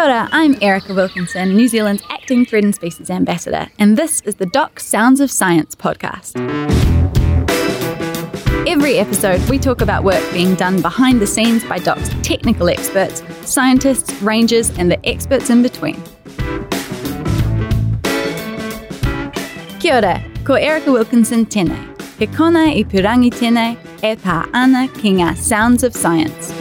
Kia ora, I'm Erica Wilkinson, New Zealand's acting threatened species ambassador, and this is the Doc Sounds of Science podcast. Every episode, we talk about work being done behind the scenes by Doc's technical experts, scientists, rangers, and the experts in between. Kia ora, ko Erica Wilkinson tēnei. He kona i purangi tēnei e pā ana ki ngā Sounds of Science.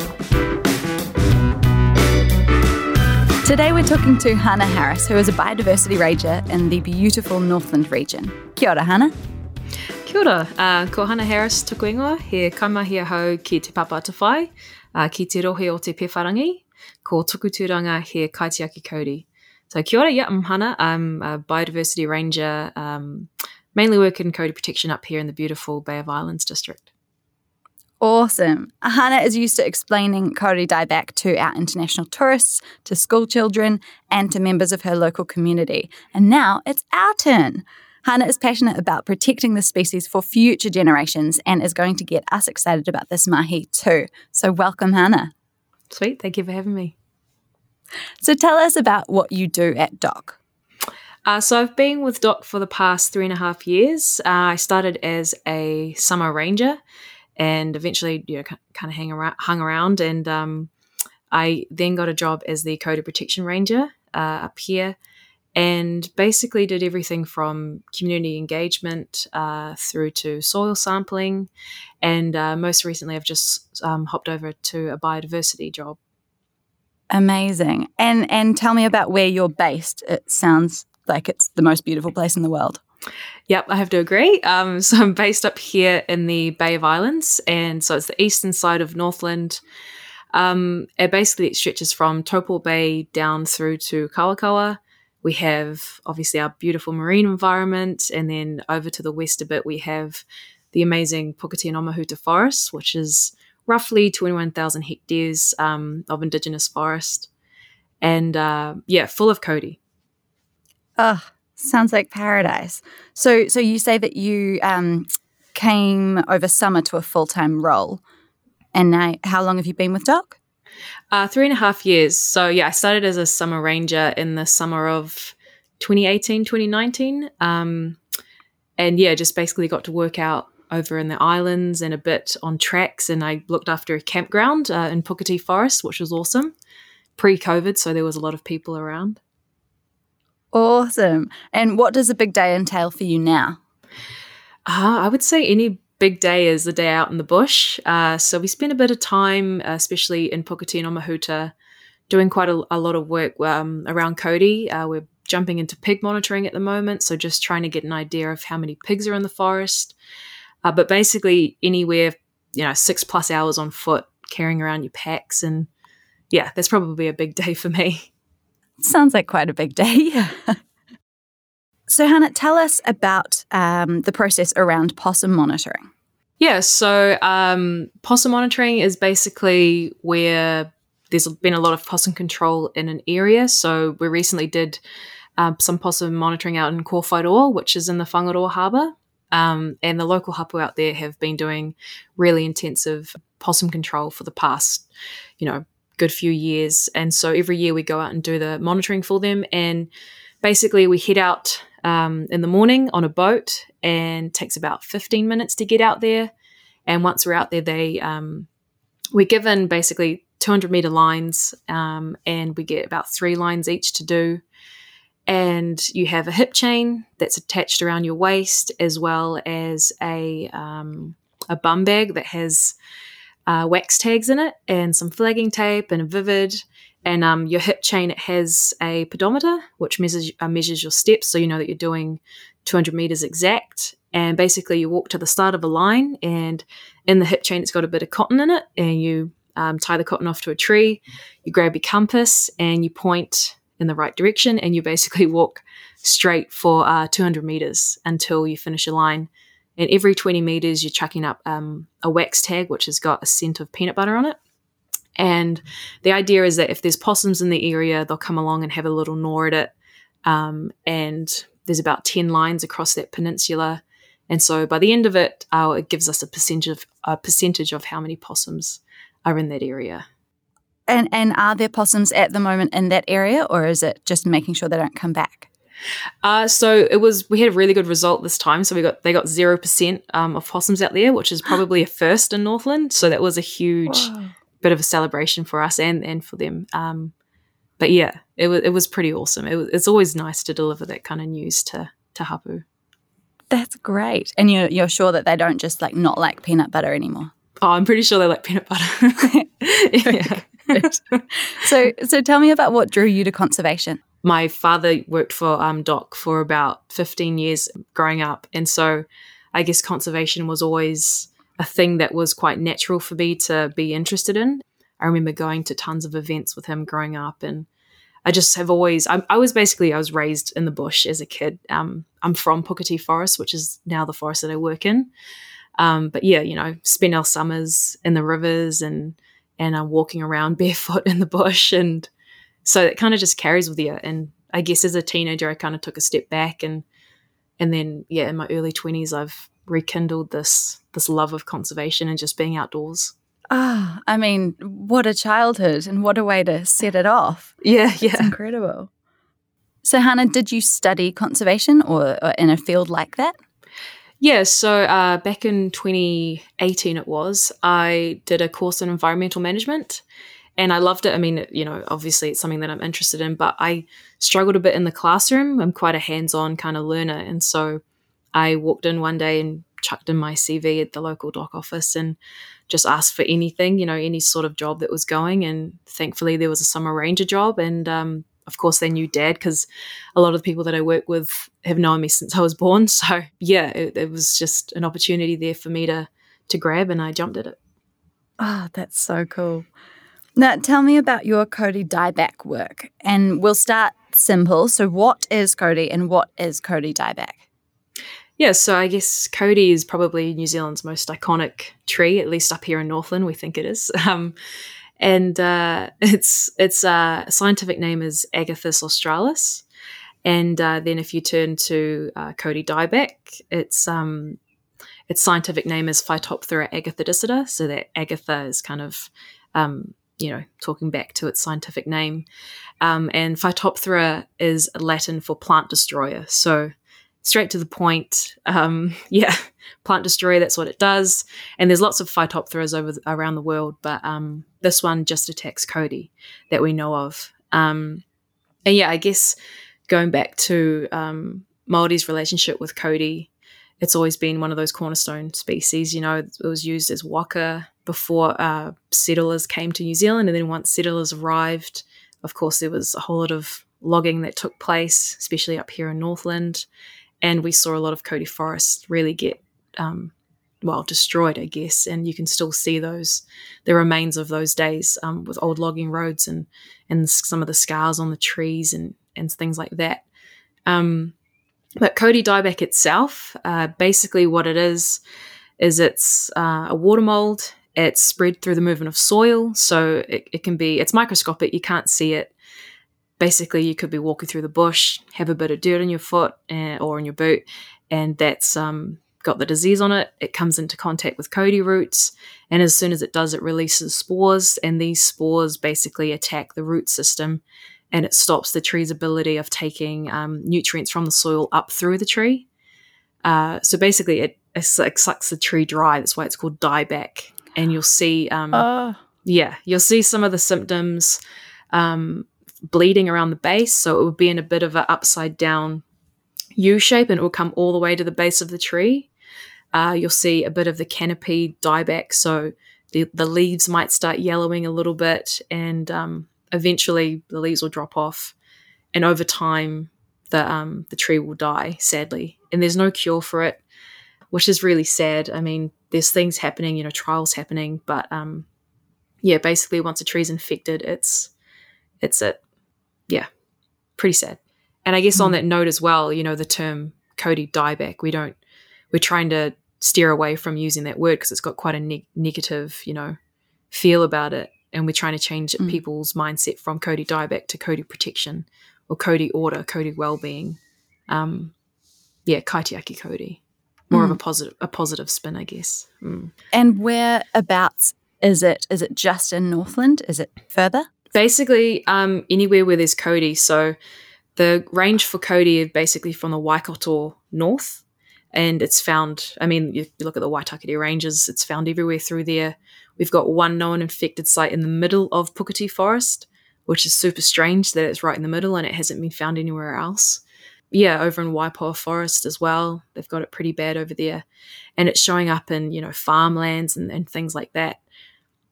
Today we're talking to Hannah Harris, who is a biodiversity ranger in the beautiful Northland region. Kia ora, Hannah. Kia ora, uh, ko Hannah Harris tuku ingoa, he kaimahia hau ki te papata whai, uh, ki te rohe o te Pēwhairangi, ko tukuturanga he kaitiaki Kauri. So kia ora, yeah, I'm Hannah, I'm a biodiversity ranger, um, mainly work in Kauri protection up here in the beautiful Bay of Islands district. Awesome. Hannah is used to explaining kauri dieback to our international tourists, to school children, and to members of her local community. And now it's our turn. Hannah is passionate about protecting the species for future generations and is going to get us excited about this mahi too. So, welcome, Hannah. Sweet, thank you for having me. So, tell us about what you do at DOC. Uh, so, I've been with DOC for the past three and a half years. Uh, I started as a summer ranger and eventually you know kind of hang around, hung around and um, I then got a job as the Kauri Protection Ranger uh, up here and basically did everything from community engagement uh, through to soil sampling and uh, most recently I've just um, hopped over to a biodiversity job. Amazing. And and tell me about where you're based. It sounds like it's the most beautiful place in the world. Yep, I have to agree. Um, so I'm based up here in the Bay of Islands, and so it's the eastern side of Northland. Um, it basically it stretches from Taupo Bay down through to Kawakawa. We have obviously our beautiful marine environment, and then over to the west a bit, we have the amazing Puketi and Omahuta forest, which is roughly 21,000 hectares um, of indigenous forest. And uh, yeah, full of Kauri. Oh, Sounds like paradise. So, so you say that you um, came over summer to a full time role, and now, how long have you been with Doc? Uh, three and a half years. So, yeah, I started as a summer ranger in the summer of 2018, 2019. Um, and yeah, just basically got to work out over in the islands and a bit on tracks. And I looked after a campground uh, in Puketi Forest, which was awesome pre COVID. So, there was a lot of people around. Awesome. And what does a big day entail for you now? Uh, I would say any big day is a day out in the bush. Uh, so we spend a bit of time, uh, especially in Puketi and Omahuta, doing quite a, a lot of work um, around Kauri. Uh, we're jumping into pig monitoring at the moment, so just trying to get an idea of how many pigs are in the forest. Uh, but basically, anywhere you know, six plus hours on foot, carrying around your packs, and yeah, that's probably a big day for me. Sounds like quite a big day. so, Hannah, tell us about um, the process around possum monitoring. Yeah, so um, possum monitoring is basically where there's been a lot of possum control in an area. So, we recently did um, some possum monitoring out in Kōwhairoa, which is in the Whangaroa Harbour. Um, and the local hapu out there have been doing really intensive possum control for the past, you know, good few years. And so every year we go out and do the monitoring for them. And basically, we head out um, in the morning on a boat and takes about 15 minutes to get out there. And once we're out there, they um, we're given basically 200 meter lines, um, and we get about three lines each to do. And you have a hip chain that's attached around your waist, as well as a um, a bum bag that has uh, wax tags in it and some flagging tape and a vivid. And um, your hip chain it has a pedometer, which measures uh, measures your steps, so you know that you're doing 200 meters exact. And basically, you walk to the start of a line, and in the hip chain, it's got a bit of cotton in it, and you um, tie the cotton off to a tree. You grab your compass and you point in the right direction, and you basically walk straight for uh, 200 meters until you finish a line. And every 20 meters, you're chucking up um, a wax tag, which has got a scent of peanut butter on it. And the idea is that if there's possums in the area, they'll come along and have a little gnaw at it. Um, and there's about 10 lines across that peninsula. And so by the end of it, uh, it gives us a percentage of, a percentage of how many possums are in that area. And and are there possums at the moment in that area, or is it just making sure they don't come back? Uh, so it was. We had a really good result this time. So we got they got zero percent um, of possums out there, which is probably a first in Northland. So that was a huge Whoa. bit of a celebration for us and and for them. Um, but yeah, it was it was pretty awesome. It was, it's always nice to deliver that kind of news to to Hapu. That's great. And you're you're sure that they don't just like not like peanut butter anymore. Oh, I'm pretty sure they like peanut butter. yeah. so so tell me about what drew you to conservation. My father worked for um, DOC for about 15 years growing up, and so I guess conservation was always a thing that was quite natural for me to be interested in. I remember going to tons of events with him growing up, and I just have always. I, I was basically I was raised in the bush as a kid. Um, I'm from Puketi Forest, which is now the forest that I work in. Um, but yeah, you know, spend our summers in the rivers and and I'm walking around barefoot in the bush, and so it kind of just carries with you. And I guess as a teenager, I kind of took a step back, and and then yeah, in my early twenties, I've rekindled this this love of conservation and just being outdoors. Ah, oh, I mean, what a childhood and what a way to set it off. Yeah, yeah. It's incredible. So, Hannah, did you study conservation or, or in a field like that? Yeah, so uh, back in 2018, it was, I did a course in environmental management and I loved it. I mean, you know, obviously it's something that I'm interested in, but I struggled a bit in the classroom. I'm quite a hands on kind of learner. And so I walked in one day and chucked in my CV at the local DOC office and just asked for anything, you know, any sort of job that was going. And thankfully, there was a summer ranger job. And um, of course, they knew dad because a lot of the people that I work with have known me since I was born. So, yeah, it, it was just an opportunity there for me to, to grab, and I jumped at it. Ah, oh, that's so cool. Now, tell me about your Kauri dieback work. And we'll start simple. So, what is Kauri and what is Kauri dieback? Yeah, so I guess Kauri is probably New Zealand's most iconic tree, at least up here in Northland, we think it is. Um, and uh, its its uh, scientific name is Agathis australis. And uh, then if you turn to uh, Kauri dieback, its um, its scientific name is Phytophthora agathidicida. So that Agatha is kind of um, you know talking back to its scientific name, um, and Phytophthora is Latin for plant destroyer. So straight to the point. Um, yeah, plant destroyer. That's what it does. And there's lots of phytophthora over around the world, but um, this one just attacks Kauri that we know of. Um, and yeah, I guess going back to um, relationship with Kauri, it's always been one of those cornerstone species. You know, it was used as waka before uh, settlers came to New Zealand, and then once settlers arrived, of course, there was a whole lot of logging that took place, especially up here in Northland and we saw a lot of Kauri forests really get um, well destroyed, I guess. And you can still see those the remains of those days um, with old logging roads and and some of the scars on the trees and and things like that. Um, but Kauri dieback itself, uh, basically what it is, is it's uh, a water mold. It's spread through the movement of soil, so it, it can be it's microscopic. You can't see it basically you could be walking through the bush, have a bit of dirt on your foot uh, or in your boot, and that's um, got the disease on it. It comes into contact with Kauri roots, and as soon as it does, it releases spores, and these spores basically attack the root system, and it stops the tree's ability of taking um, nutrients from the soil up through the tree. Uh, so basically, it, it, sucks the tree dry. That's why it's called dieback. And you'll see, um, uh. yeah, you'll see some of the symptoms. Um, bleeding around the base. So it would be in a bit of an upside down U shape and it will come all the way to the base of the tree. Uh, you'll see a bit of the canopy dieback. So the, the leaves might start yellowing a little bit and um, eventually the leaves will drop off. And over time, the, um, the tree will die, sadly. And there's no cure for it, which is really sad. I mean, there's things happening, you know, trials happening, but um, yeah, basically once a tree's infected, it's it's it yeah, pretty sad. And I guess mm on hmm. that note as well, you know, the term Kauri dieback, we don't, we're trying to steer away from using that word because it's got quite a ne- negative, you know, feel about it. And we're trying to change mm. people's mindset from Kauri dieback to Kauri protection or Kauri order, Kauri well-being. Um, yeah, Kaitiaki Kauri. More mm. of a positive, a positive spin, I guess. Mm. And whereabouts is it is it just in Northland? Is it further? Basically, um, anywhere where there's Kauri. So the range for Kauri is basically from the Waikato north, and it's found. I mean, you, you look at the Waitakere Ranges; it's found everywhere through there. We've got one known infected site in the middle of Puketi Forest, which is super strange that it's right in the middle and it hasn't been found anywhere else. Yeah, over in Waipoua Forest as well, they've got it pretty bad over there, and it's showing up in you know farmlands and, and things like that.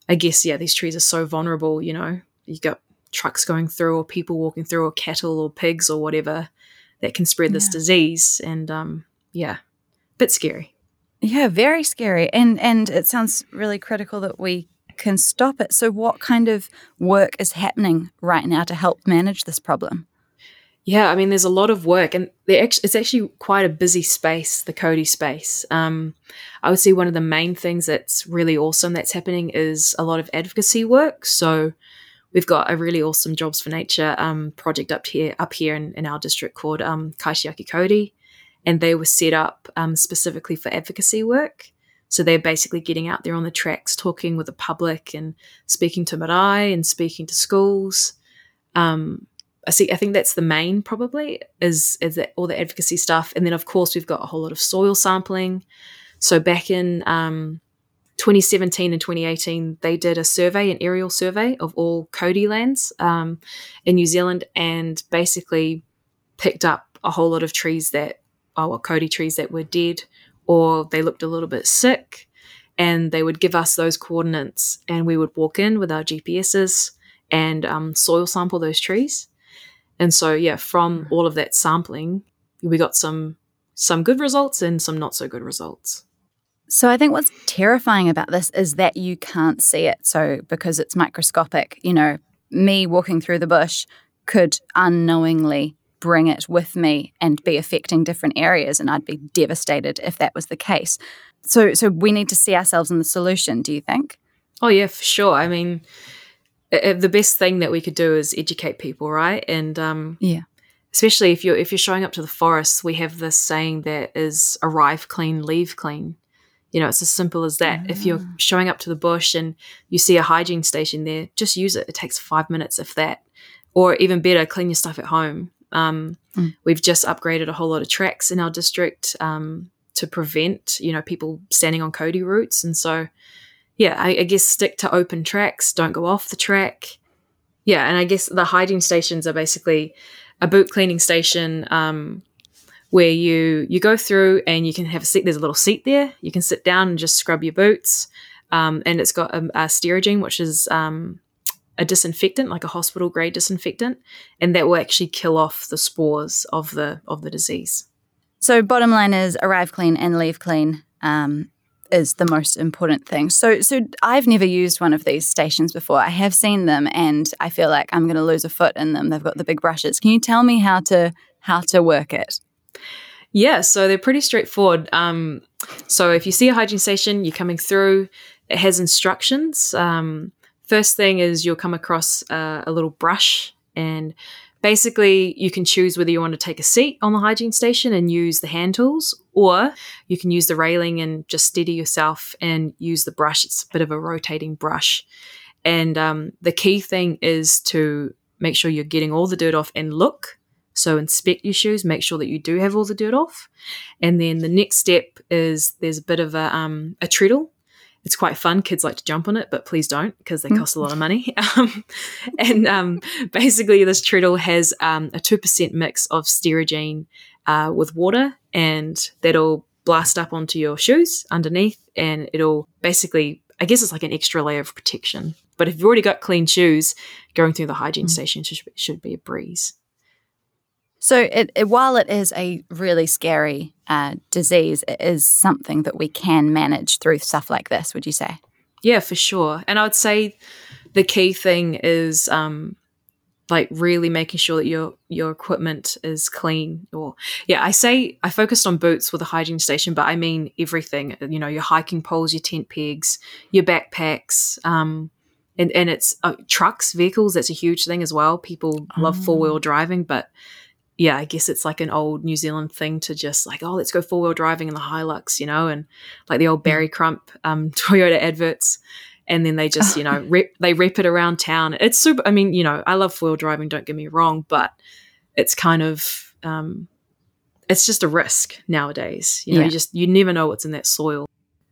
I guess yeah, these trees are so vulnerable. You know, You've got trucks going through, or people walking through, or cattle, or pigs, or whatever that can spread this yeah. disease. And um, yeah, bit scary. Yeah, very scary. And and it sounds really critical that we can stop it. So what kind of work is happening right now to help manage this problem? Yeah, I mean, there's a lot of work, and it's actually quite a busy space, the Kauri space. Um, I would say one of the main things that's really awesome that's happening is a lot of advocacy work. So we've got a really awesome Jobs for Nature um, project up here, up here in, in our district called um, Kaitiaki Kauri, and they were set up um, specifically for advocacy work. So they're basically getting out there on the tracks, talking with the public and speaking to marae and speaking to schools. Um, I see. I think that's the main probably is is that all the advocacy stuff, and then of course we've got a whole lot of soil sampling. So back in um, 2017 and 2018, they did a survey, an aerial survey of all Kauri lands um, in New Zealand, and basically picked up a whole lot of trees that, oh, Kauri trees that were dead or they looked a little bit sick. And they would give us those coordinates, and we would walk in with our GPSs and um, soil sample those trees. And so, yeah, from all of that sampling, we got some some good results and some not so good results. So I think what's terrifying about this is that you can't see it. So because it's microscopic, you know, me walking through the bush could unknowingly bring it with me and be affecting different areas and I'd be devastated if that was the case. So so we need to see ourselves in the solution, do you think? Oh yeah, for sure. I mean, the best thing that we could do is educate people, right? And um, yeah, especially if you're if you're showing up to the forest, we have this saying that is arrive clean, leave clean. You know, it's as simple as that. If you're ah. showing up to the bush and you see a hygiene station there, just use it. It takes five minutes, if that. Or even better, clean your stuff at home. Um, mm. We've just upgraded a whole lot of tracks in our district um, to prevent, you know, people standing on Kauri roots. And so, yeah, I, I, guess stick to open tracks, don't go off the track. Yeah, and I guess the hygiene stations are basically a boot cleaning station um, where you you go through and you can have a seat. There's a little seat there. You can sit down and just scrub your boots. Um, and it's got a, a Sterigene, which is um, a disinfectant, like a hospital grade disinfectant, and that will actually kill off the spores of the of the disease. So, bottom line is arrive clean and leave clean um, is the most important thing. So, so I've never used one of these stations before. I have seen them, and I feel like I'm going to lose a foot in them. They've got the big brushes. Can you tell me how to how to work it? Yeah, so they're pretty straightforward. Um, so if you see a hygiene station, you're coming through. It has instructions. Um, First thing is you'll come across uh, a little brush, and basically you can choose whether you want to take a seat on the hygiene station and use the hand tools, or you can use the railing and just steady yourself and use the brush. It's a bit of a rotating brush. And um, the key thing is to make sure you're getting all the dirt off and look. So inspect your shoes, make sure that you do have all the dirt off. And then the next step is there's a bit of a, um, a treadle it's quite fun. Kids like to jump on it, but please don't because they cost a lot of money. Um, and um, basically, this treadle has um, a 2% mix of sterigene uh, with water, and that'll blast up onto your shoes underneath, and it'll basically, I guess it's like an extra layer of protection. But if you've already got clean shoes, going through the hygiene mm-hmm. station should, should be a breeze. So, it, it, while it is a really scary uh, disease, it is something that we can manage through stuff like this, would you say? Yeah, for sure. And I would say the key thing is um, like really making sure that your your equipment is clean. Or yeah, I say I focused on boots with a hygiene station, but I mean everything. You know, your hiking poles, your tent pegs, your backpacks. Um, and, and it's uh, trucks, vehicles. That's a huge thing as well. People oh. love four wheel driving, but yeah, I guess it's like an old New Zealand thing to just like, oh, let's go four wheel driving in the Hilux, you know, and like the old Barry Crump um, Toyota adverts. and then they just you know rep, they rep it around town. It's super. I mean, you know, I love four wheel driving. Don't get me wrong, but it's kind of um, it's just a risk nowadays. You know, Yeah. you just you never know what's in that soil.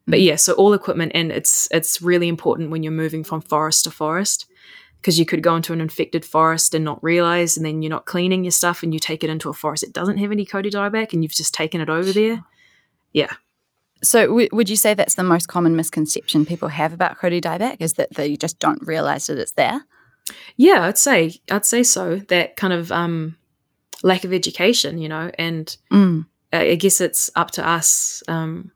But yeah, so all equipment, and it's it's really important when you're moving from forest to forest because you could go into an infected forest and not realize, and then you're not cleaning your stuff, and you take it into a forest that doesn't have any Kauri dieback, and you've just taken it over there. Yeah, So, w- would you say that's the most common misconception people have about Kauri dieback is that they just don't realize that it's there? yeah, I'd say I'd say so. That kind of um, lack of education, you know, and Mm. I I guess it's up to us, um,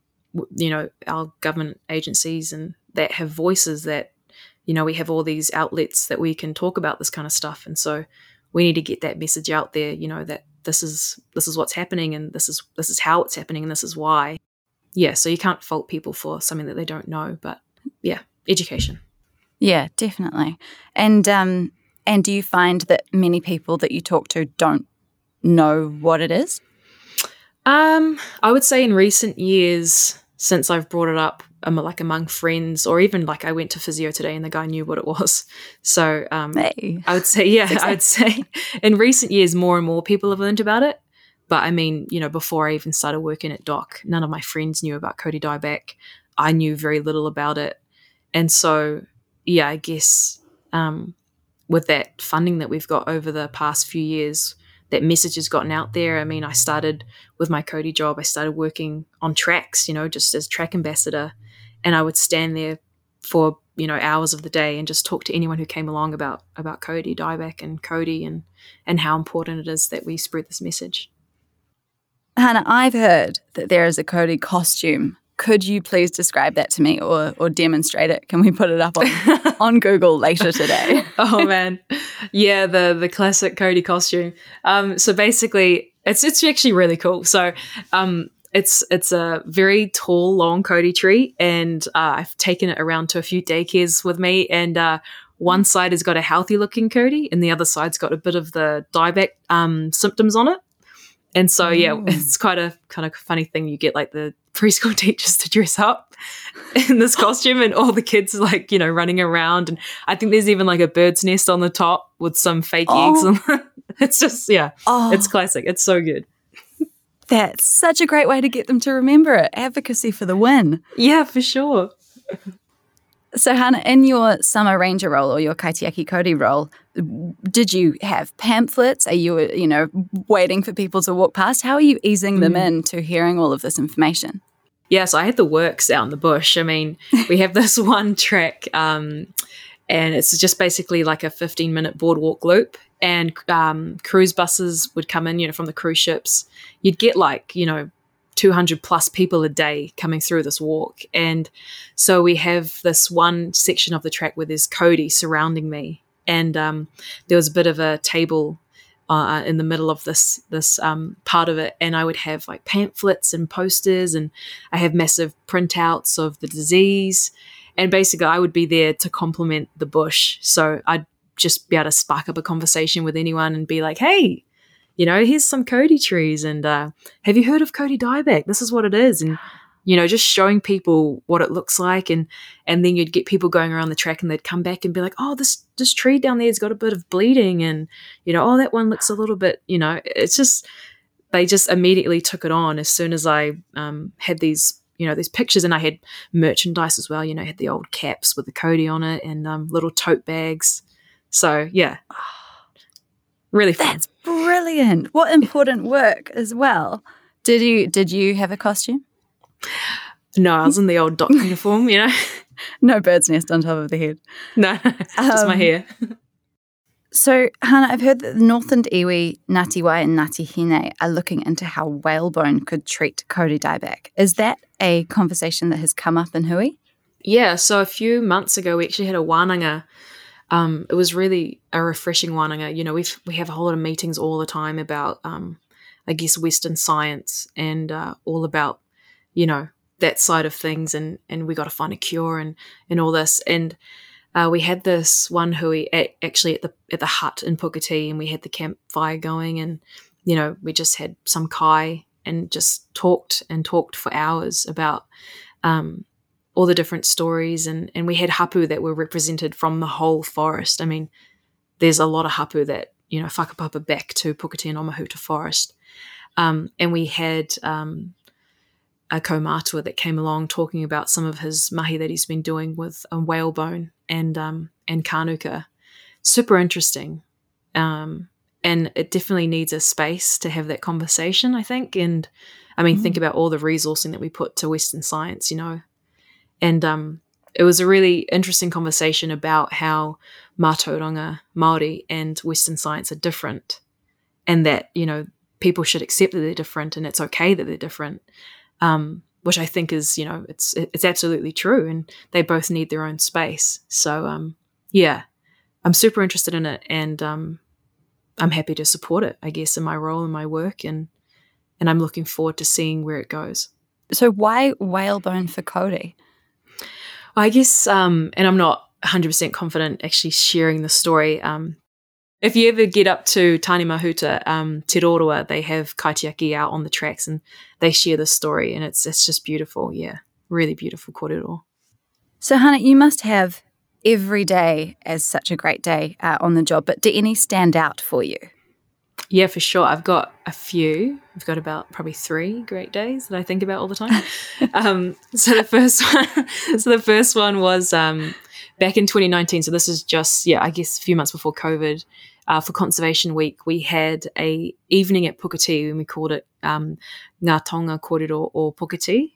you know, our government agencies and that have voices that, you know, we have all these outlets that we can talk about this kind of stuff, and so we need to get that message out there. You know that this is this is what's happening, and this is this is how it's happening, and this is why. Yeah, so you can't fault people for something that they don't know, but yeah, education. Yeah, definitely. And um, and do you find that many people that you talk to don't know what it is? Um, I would say in recent years, since I've brought it up, like among friends, or even like I went to physio today and the guy knew what it was. So um, Hey. I would say, yeah, I would say in recent years, more and more people have learned about it. But I mean, you know, before I even started working at Doc, none of my friends knew about Kauri Dieback. I knew very little about it. And so, yeah, I guess um, with that funding that we've got over the past few years, that message has gotten out there. I mean, I started with my Kauri job, I started working on tracks, you know, just as track ambassador. And I would stand there for, you know, hours of the day and just talk to anyone who came along about about Kauri Dieback and Kauri and and how important it is that we spread this message. Hannah, I've heard that there is a Kauri costume. Could you please describe that to me or, or demonstrate it? Can we put it up on, on Google later today? oh man, yeah, the the classic Kauri costume. Um, so basically, it's it's actually really cool. So, um, it's it's a very tall, long Kauri tree, and uh, I've taken it around to a few daycares with me, and uh, one side has got a healthy looking Kauri, and the other side's got a bit of the dieback um, symptoms on it. And so, yeah, Ooh. it's quite a kind of funny thing. You get like the preschool teachers to dress up in this costume, and all the kids like, you know, running around. And I think there's even like a bird's nest on the top with some fake eggs. Oh. On it's just, yeah, Oh, it's classic. It's so good. That's such a great way to get them to remember it. Advocacy for the win. Yeah, for sure. So, Hannah, in your summer ranger role or your Kaitiaki Kauri role, did you have pamphlets? Are you, you know, waiting for people to walk past? How are you easing them Mm. in to hearing all of this information? Yeah, so I had the works out in the bush. I mean, we have this one track, um, and it's just basically like a 15 minute boardwalk loop. And um, cruise buses would come in, you know, from the cruise ships. You'd get like, you know, 200 plus people a day coming through this walk. And so we have this one section of the track where there's Kauri surrounding me. And um, there was a bit of a table uh, in the middle of this this um, part of it, and I would have like pamphlets and posters, and I have massive printouts of the disease, and basically I would be there to complement the bush. So I'd just be able to spark up a conversation with anyone and be like, "Hey, you know, here's some Kauri trees, and uh, have you heard of Kauri dieback? This is what it is." And you know, just showing people what it looks like, and and then you'd get people going around the track, and they'd come back and be like, "Oh, this this tree down there's got a bit of bleeding," and you know, oh, that one looks a little bit, you know, it's just they just immediately took it on as soon as I um, had these, you know, these pictures, and I had merchandise as well. You know, I had the old caps with the Kauri on it and um, little tote bags. So yeah, really fun. That's brilliant. What important work as well. Did you did you have a costume? no, I was in the old doc uniform, you know. No bird's nest on top of the head. no, just my Um, hair. So, Hannah, I've heard that the Northland iwi, Ngāti Wai, and Ngāti Hine are looking into how whalebone could treat Kauri dieback. Is that a conversation that has come up in Hui? Yeah, so a few months ago, we actually had a wānanga. Um, it was really a refreshing wānanga. You know, we we have a whole lot of meetings all the time about, um, I guess, Western science and uh, all about, you know, that side of things, and and we got to find a cure and and all this. And uh, we had this one hui at, actually at the at the hut in Puketi, and we had the campfire going, and you know, we just had some kai and just talked and talked for hours about. Um, all the different stories, and and we had hapu that were represented from the whole forest. I mean, there's a lot of hapu that you know whakapapa back to Puketi and Omahuta forest, um, and we had um, a kaumatua that came along talking about some of his mahi that he's been doing with a whalebone and um, and kanuka. Super interesting. Um, and it definitely needs a space to have that conversation, I think. And I mean, mm. think about all the resourcing that we put to Western science, you know. And um, it was a really interesting conversation about how Mātauranga Māori and Western science are different, and that you know people should accept that they're different, and it's okay that they're different um, which I think is, you know, it's it's absolutely true, and they both need their own space. So, um, yeah, I'm super interested in it, and um, I'm happy to support it. I guess in my role and my work, and and I'm looking forward to seeing where it goes. So, why whalebone for Kauri? I guess, um, and I'm not 100% confident actually sharing the story. Um, if you ever get up to Tāne Mahuta, um, Te Roroa, they have kaitiaki out on the tracks and they share the story and it's it's just beautiful. Yeah, really beautiful kōrero. So, Hannah, you must have every day as such a great day uh, on the job, but do any stand out for you? Yeah, for sure. I've got a few. I've got about probably three great days that I think about all the time. um, so the first one, so the first one was um, back in 2019. So this is just yeah, I guess a few months before COVID uh, for Conservation Week, we had a evening at Puketi, and we called it um, Ngā Tonga Kōrero or Puketi.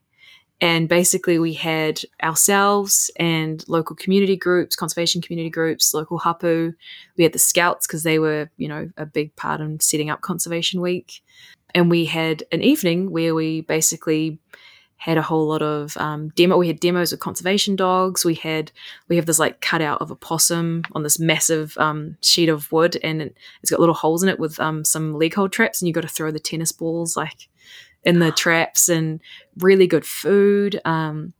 And basically, we had ourselves and local community groups, conservation community groups, local hapu. We had the scouts because they were, you know, a big part in setting up Conservation Week. And we had an evening where we basically had a whole lot of um, demo. We had demos of conservation dogs. We had we have this like cutout of a possum on this massive um, sheet of wood, and it's got little holes in it with um, some leg hold traps, and you got to throw the tennis balls like in the traps, and really good food. Um,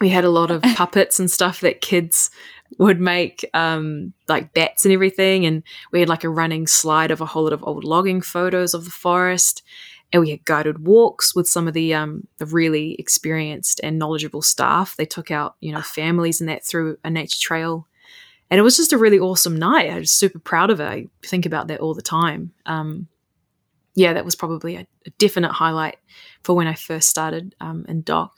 we had a lot of puppets and stuff that kids would make um, like bats and everything and we had like a running slide of a whole lot of old logging photos of the forest and we had guided walks with some of the um, the really experienced and knowledgeable staff. They took out you know families and that through a nature trail, and it was just a really awesome night. I was super proud of it. I think about that all the time. Um, yeah, that was probably a, a, definite highlight for when I first started um, in doc.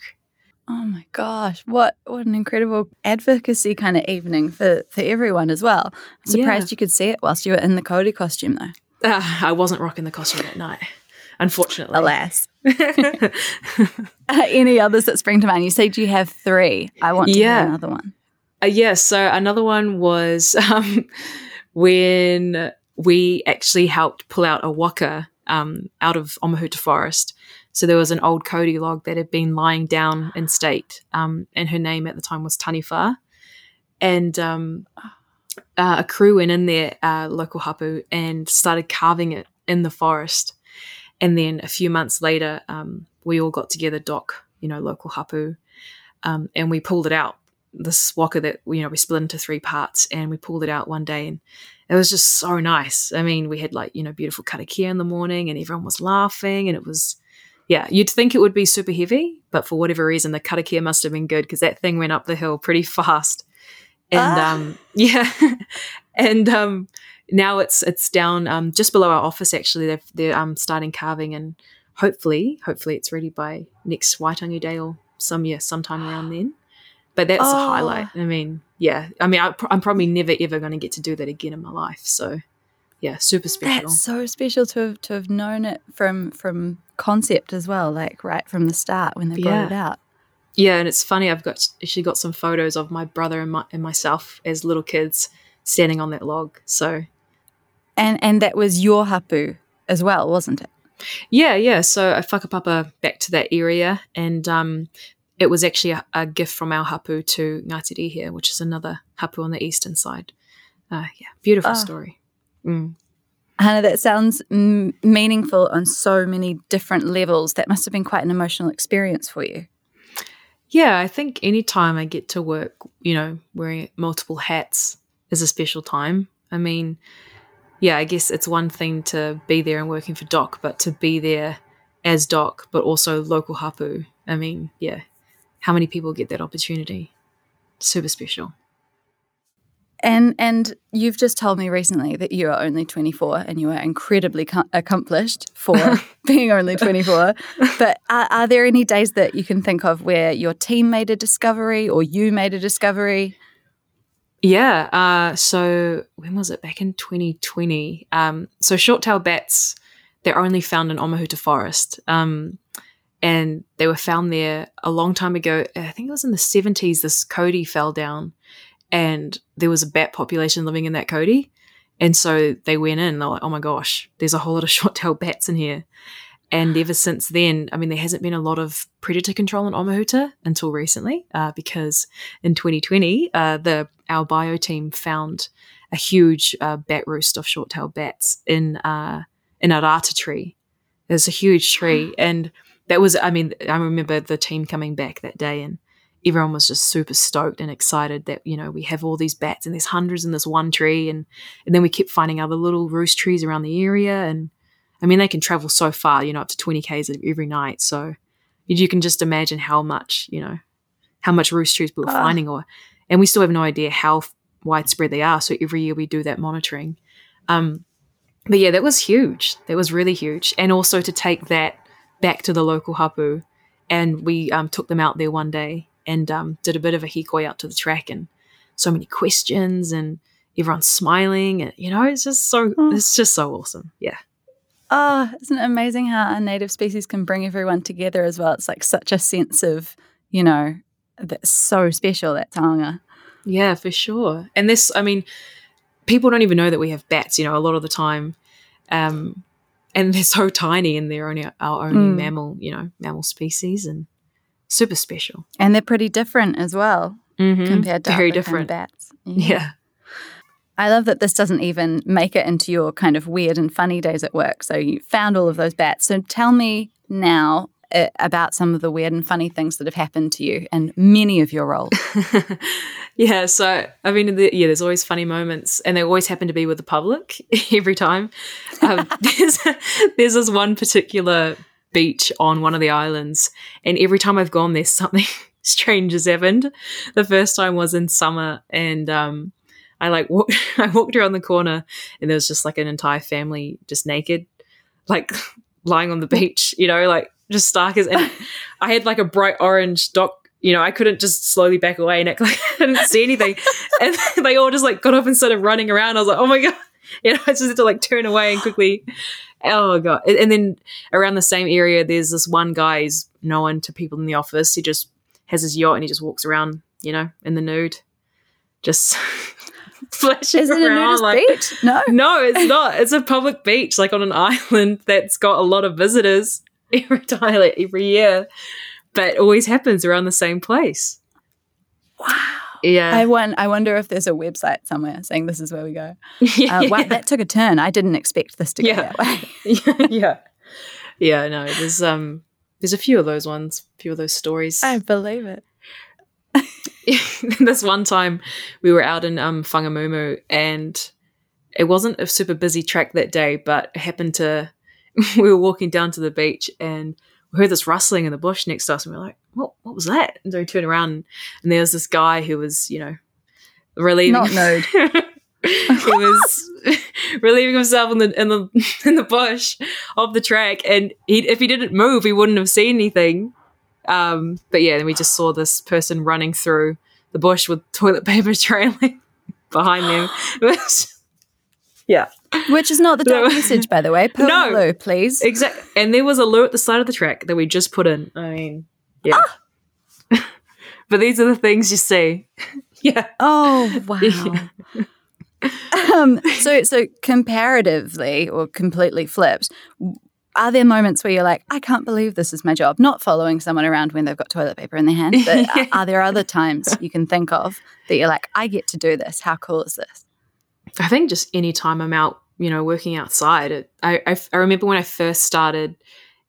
Oh my gosh, what what an incredible advocacy kind of evening for for everyone as well. I'm surprised yeah. you could see it whilst you were in the Kauri costume though. Uh, I wasn't rocking the costume that night unfortunately. Alas. uh, any others that spring to mind? You said you have three. I want to yeah. another one. Uh, yes. Yeah, so another one was um, when we actually helped pull out a waka um, out of Omahuta Forest. So there was an old Kauri log that had been lying down in state, um, and her name at the time was Taniwha. And um, uh, a crew went in there, uh, local hapu, and started carving it in the forest. And then a few months later, um, we all got together, Doc, you know, local hapu, um, and we pulled it out. This waka that you know we split into three parts, and we pulled it out one day, and it was just so nice. I mean, we had like you know beautiful karakia in the morning, and everyone was laughing, and it was yeah, you'd think it would be super heavy, but for whatever reason, the karakia must have been good because that thing went up the hill pretty fast. And ah. um, yeah, and um, now it's it's down um, just below our office. Actually, they're they're um, starting carving, and hopefully, hopefully, it's ready by next Waitangi Day or some yeah, sometime around then. But that's oh. a highlight. I mean, yeah. I mean, I, am probably never ever going to get to do that again in my life. So, yeah, super special. That's so special to have to have known it from from concept as well, like right from the start when they brought yeah. it out. Yeah, and it's funny. I've got actually got some photos of my brother and, my, and myself as little kids standing on that log. So and and that was your hapu as well, wasn't it? Yeah, yeah. So I whakapapa back to that area, and um, it was actually a, a, gift from our hapu to Ngāti here, which is another hapu on the eastern side. Uh, yeah, beautiful oh. story. Mm. Hannah, that sounds m- meaningful on so many different levels. That must have been quite an emotional experience for you. Yeah, I think any time I get to work, you know, wearing multiple hats is a special time. I mean, yeah, I guess it's one thing to be there and working for Doc, but to be there as Doc, but also local hapu. I mean, yeah, how many people get that opportunity. Super special. And and you've just told me recently that you are only 24 and you are incredibly co- accomplished for being only 24. But are, are, there any days that you can think of where your team made a discovery or you made a discovery? Yeah. Uh, so when was it? Back in 2020. Um, so short-tailed bats, they're only found in Omahuta Forest. Um, and they were found there a long time ago. I think it was in the 70s. This Kauri fell down and there was a bat population living in that Kauri. And so they went in, they're like, oh my gosh, there's a whole lot of short tailed bats in here. And ever since then, I mean, there hasn't been a lot of predator control in Omahuta until recently, uh, because in 2020, uh, the our bio team found a huge uh, bat roost of short tailed bats in uh, in a rata tree. There's a huge tree, and that was, I mean, I remember the team coming back that day, and everyone was just super stoked and excited that you know we have all these bats and there's hundreds in this one tree and and then we kept finding other little roost trees around the area and I mean they can travel so far you know up to 20 k's every night. So you can just imagine how much you know how much roost trees we were uh. finding or and we still have no idea how widespread they are. So every year we do that monitoring. Um but yeah that was huge. That was really huge. And also to take that back to the local hapu and we um, took them out there one day and um, did a bit of a hikoi out to the track and so many questions and everyone's smiling and you know it's just so oh. it's just so awesome. Yeah. Oh isn't it amazing how a native species can bring everyone together as well? It's like such a sense of you know that's so special that taonga yeah for sure. And this i mean people don't even know that we have bats you know a lot of the time. Um and they're so tiny and they're only our only mm. mammal you know mammal species and super special. And they're pretty different as well mm-hmm. compared to very different kind of bats. Yeah. yeah. I love that this doesn't even make it into your kind of weird and funny days at work. So you found all of those bats. So tell me now uh, about some of the weird and funny things that have happened to you and many of your roles. yeah, so I mean, the, yeah, there's always funny moments, and they always happen to be with the public every time. Um, there's, there's this one particular beach on one of the islands. And every time I've gone there, something strange has happened. The first time was in summer, and um, I like walk- I walked around the corner, and there was just like an entire family just naked, like lying on the beach. You know, like just stark as. And I had like a bright orange DOC you know, I couldn't just slowly back away and act like I didn't see anything. and they all just like got up and started running around. I was like, oh my God. You know, I just had to like turn away and quickly oh god and then around the same area there's this one guy who's known to people in the office he just has his yacht and he just walks around you know in the nude just flashing Is it around a like beach? No, no, it's not. It's a public beach, like on an island that's got a lot of visitors every time, like every year, but always happens around the same place. Wow. Yeah. I, want, I wonder if there's a website somewhere saying this is where we go. yeah, uh, wow, that took a turn. I didn't expect this to go yeah. that way. yeah. Yeah, no, there's um there's a few of those ones, a few of those stories. I believe it. this one time we were out in um Whangamumu and it wasn't a super busy track that day, but happened to we were walking down to the beach and we heard this rustling in the bush next to us and we are like, what, what was that? And so we turned around and there was this guy who was, you know, relieving. Not nude. he was relieving himself in the in the in the bush of the track, and he, if he didn't move, he wouldn't have seen anything. Um, but yeah, then we just saw this person running through the bush with toilet paper trailing behind them. yeah, which is not the dark message, by the way. no, please. Exactly. And there was a lure at the side of the track that we just put in. I mean, yeah. Ah! but these are the things you see. yeah. Oh wow. Yeah. um, so so comparatively or completely flipped, are there moments where you're like, I can't believe this is my job? Not following someone around when they've got toilet paper in their hand, but yeah. are there other times you can think of that you're like, I get to do this? How cool is this? I think just any time I'm out, you know, working outside. It, I, I, I remember when I first started,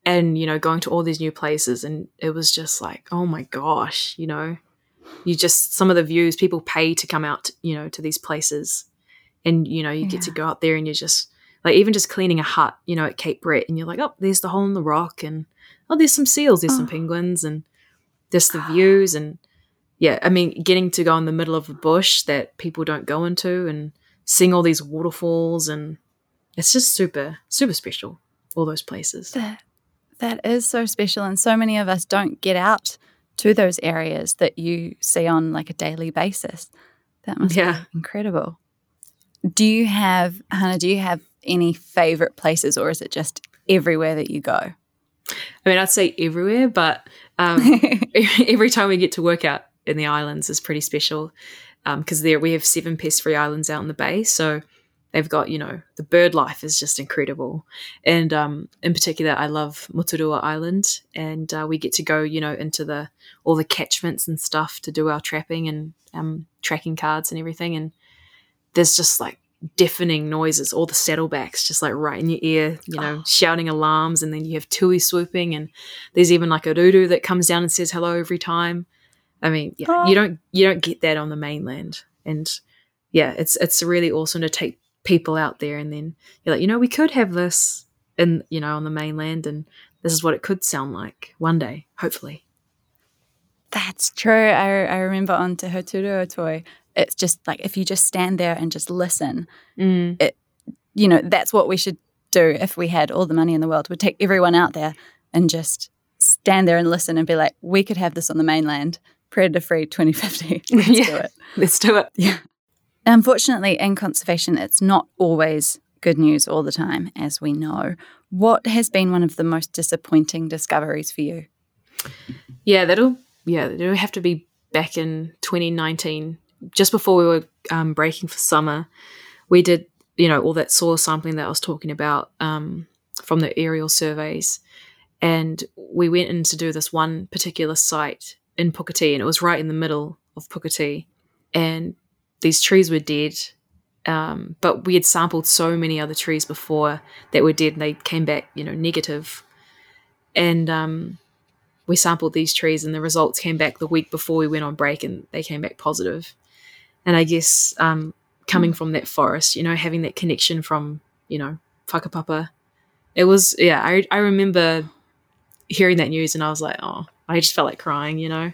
and you know, going to all these new places, and it was just like, oh my gosh, you know, you just some of the views people pay to come out, you know, to these places, and you know, you yeah. get to go out there and you're just like even just cleaning a hut, you know, at Cape Brett, and you're like, oh, there's the hole in the rock, and oh, there's some seals, there's oh. some penguins, and just the views and yeah, I mean, getting to go in the middle of a bush that people don't go into and seeing all these waterfalls and it's just super, super special. All those places. That, that is so special. And so many of us don't get out to those areas that you see on like a daily basis. That must yeah. be incredible. Do you have, Hannah, do you have any favorite places or is it just everywhere that you go? I mean, I'd say everywhere, but um, every time we get to work out in the islands is pretty special because um, there we have seven pest-free islands out in the bay. So they've got you know the bird life is just incredible, and um, in particular, I love Moturua Island, and uh, we get to go you know into the all the catchments and stuff to do our trapping and um, tracking cards and everything, and there's just like deafening noises, all the saddlebacks just like right in your ear, you know, oh. shouting alarms, and then you have tui swooping, and there's even like a doodoo that comes down and says hello every time. I mean, yeah, oh. you don't you don't get that on the mainland, and yeah, it's it's really awesome to take people out there, and then you're like, you know, we could have this in you know on the mainland, and this is what it could sound like one day, hopefully. That's true. I, I remember on Te Toy, it's just like if you just stand there and just listen, mm. it, you know, that's what we should do if we had all the money in the world. We'd take everyone out there and just stand there and listen and be like, we could have this on the mainland predator free 2050. Let's yeah, do it. Let's do it. Yeah. Unfortunately, in conservation, it's not always good news all the time, as we know. What has been one of the most disappointing discoveries for you? Yeah, that'll yeah, it'll have to be back in 2019, just before we were um, breaking for summer. We did, you know, all that soil sampling that I was talking about um, from the aerial surveys, and we went in to do this one particular site in Puketi, and it was right in the middle of Puketi, and these trees were dead. Um, but we had sampled so many other trees before that were dead, and they came back, you know, negative. And um, we sampled these trees, and the results came back the week before we went on break, and they came back positive. And I guess um, coming from that forest, you know, having that connection from, you know, whakapapa, it was yeah. I I remember hearing that news, and I was like, oh, I just felt like crying, you know.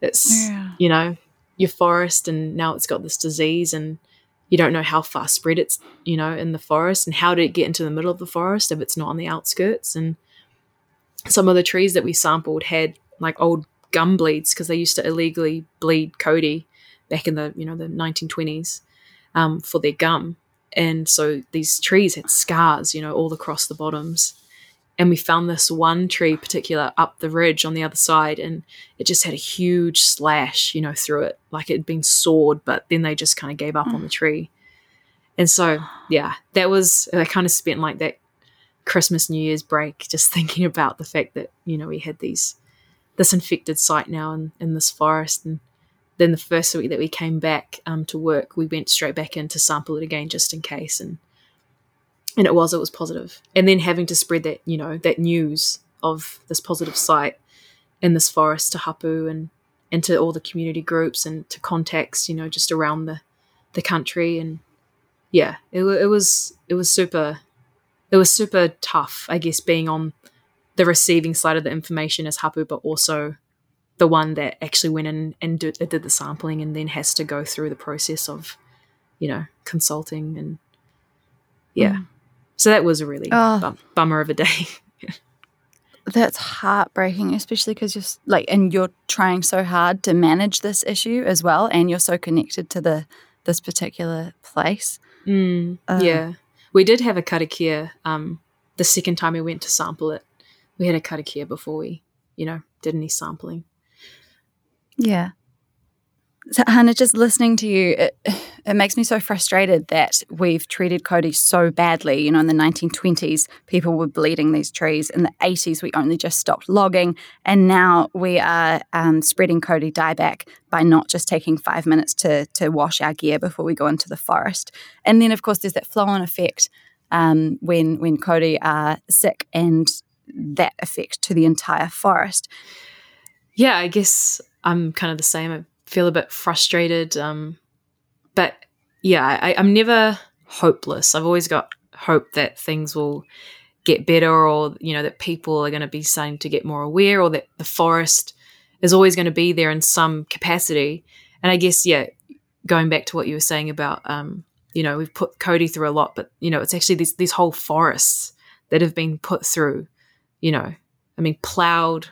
It's yeah. you know, your forest and now it's got this disease and you don't know how far spread it's, you know, in the forest and how did it get into the middle of the forest if it's not on the outskirts and some of the trees that we sampled had like old gum bleeds because they used to illegally bleed Kauri back in the you know the 1920s um, for their gum and so these trees had scars you know all across the bottoms and we found this one tree particular up the ridge on the other side and it just had a huge slash you know through it. Like it had been sawed but then they just kind of gave up mm. on the tree. And so yeah that was i kind of spent like that christmas new year's break just thinking about the fact that you know we had these this infected site now in, in this forest. And then the first week that we came back um, to work we went straight back in to sample it again just in case. And and it was it was positive. And then having to spread that you know that news of this positive site in this forest to hapu and to all the community groups and to contacts you know just around the the country. And yeah it, it was it was super it was super tough i guess being on the receiving side of the information as hapu but also the one that actually went in and did, did the sampling and then has to go through the process of you know consulting and yeah. Mm. So that was a really oh. bum- bummer of a day. That's heartbreaking, especially because you're like, and you're trying so hard to manage this issue as well, and you're so connected to the this particular place. Mm, uh, yeah, we did have a karakia. Um, the second time we went to sample it, we had a karakia before we, you know, did any sampling. Yeah, so, Hannah, just listening to you, it, it makes me so frustrated that we've treated Kauri so badly. You know, in the 1920s, people were bleeding these trees. In the 80s, we only just stopped logging. And now we are um, spreading Kauri dieback by not just taking five minutes to, to wash our gear before we go into the forest. And then, of course, there's that flow on effect um, when, when Kauri are sick and that effect to the entire forest. Yeah, I guess I'm kind of the same I feel a bit frustrated. Um, but yeah, I, I'm never hopeless. I've always got hope that things will get better or, you know, that people are going to be starting to get more aware or that the forest is always going to be there in some capacity. And I guess, yeah, going back to what you were saying about, um, you know, we've put Kauri through a lot, but you know, it's actually these these whole forests that have been put through. You know, I mean, plowed,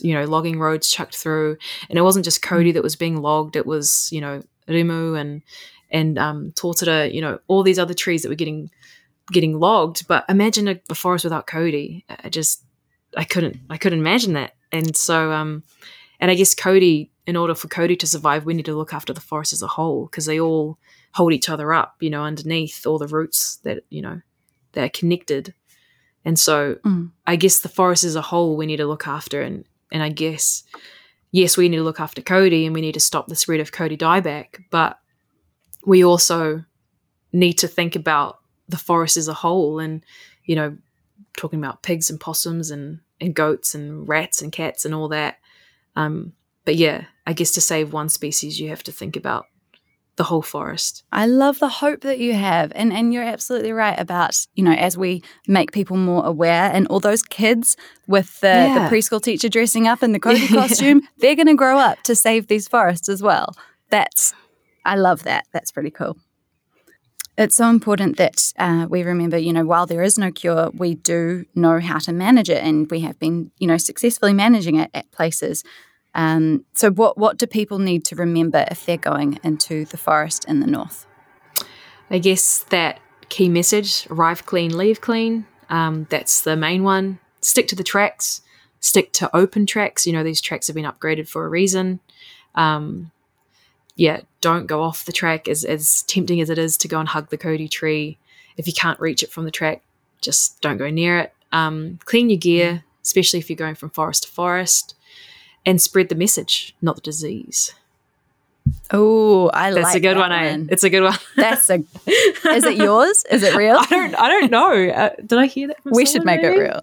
you know, logging roads chucked through, and it wasn't just Kauri that was being logged. It was, you know, Rimu and and um, Totara, you know, all these other trees that were getting getting logged. But imagine a, a forest without Kauri. I just I couldn't I couldn't imagine that. And so um, and I guess Kauri, in order for Kauri to survive, we need to look after the forest as a whole because they all hold each other up, you know, underneath all the roots that you know they're connected. And so Mm. I guess the forest as a whole we need to look after and and I guess yes, we need to look after Kauri and we need to stop the spread of Kauri dieback, but we also need to think about the forest as a whole and you know talking about pigs and possums and and goats and rats and cats and all that. Um but yeah i guess to save one species you have to think about the whole forest I love the hope that you have. And and you're absolutely right about, you know, as we make people more aware and all those kids with the, Yeah. the preschool teacher dressing up in the Yeah. costume, they're gonna grow up to save these forests as well. That's I love that. That's pretty cool. It's so important that uh, we remember, you know, while there is no cure, we do know how to manage it, and we have been, you know, successfully managing it at places. Um, so, what what do people need to remember if they're going into the forest in the north? i guess that key message arrive clean leave clean um, that's the main one. Stick to the tracks. Stick to open tracks. You know these tracks have been upgraded for a reason. Um, yeah don't go off the track as, as tempting as it is to go and hug the kauri tree. If you can't reach it from the track just don't go near it. Um, clean your gear especially if you're going from forest to forest and spread the message not the disease Oh, I like that's like a good that one, eh? it's a good one That's a. Is it yours? Is it real? I don't. I don't know. Uh, did I hear that? We should make it real.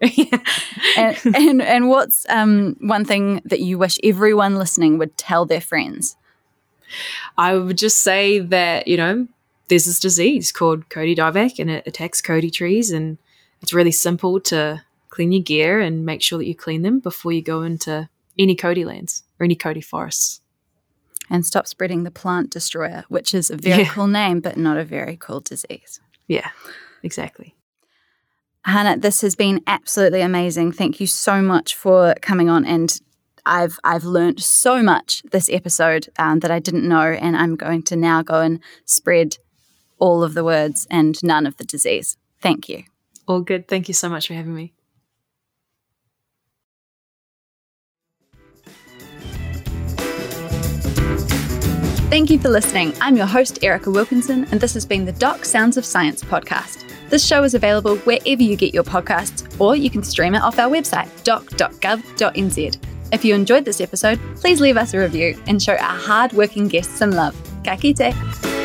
yeah. And, and and what's um one thing that you wish everyone listening would tell their friends? I would just say that you know there's this disease called Kauri dieback, and it attacks Kauri trees, and it's really simple to clean your gear and make sure that you clean them before you go into any Kauri lands or any Kauri forests. And stop spreading the plant destroyer, which is a very Yeah. cool name, but not a very cool disease. Yeah, exactly. Hannah, this has been absolutely amazing. Thank you so much for coming on and I've I've learned so much this episode um, that I didn't know, and I'm going to now go and spread all of the words and none of the disease. Thank you. All good. Thank you so much for having me. Thank you for listening. I'm your host, Erica Wilkinson, and this has been the DOC Sounds of Science podcast. This show is available wherever you get your podcasts, or you can stream it off our website, doc.gov.nz. If you enjoyed this episode, please leave us a review and show our hard working guests some love. Ka kite.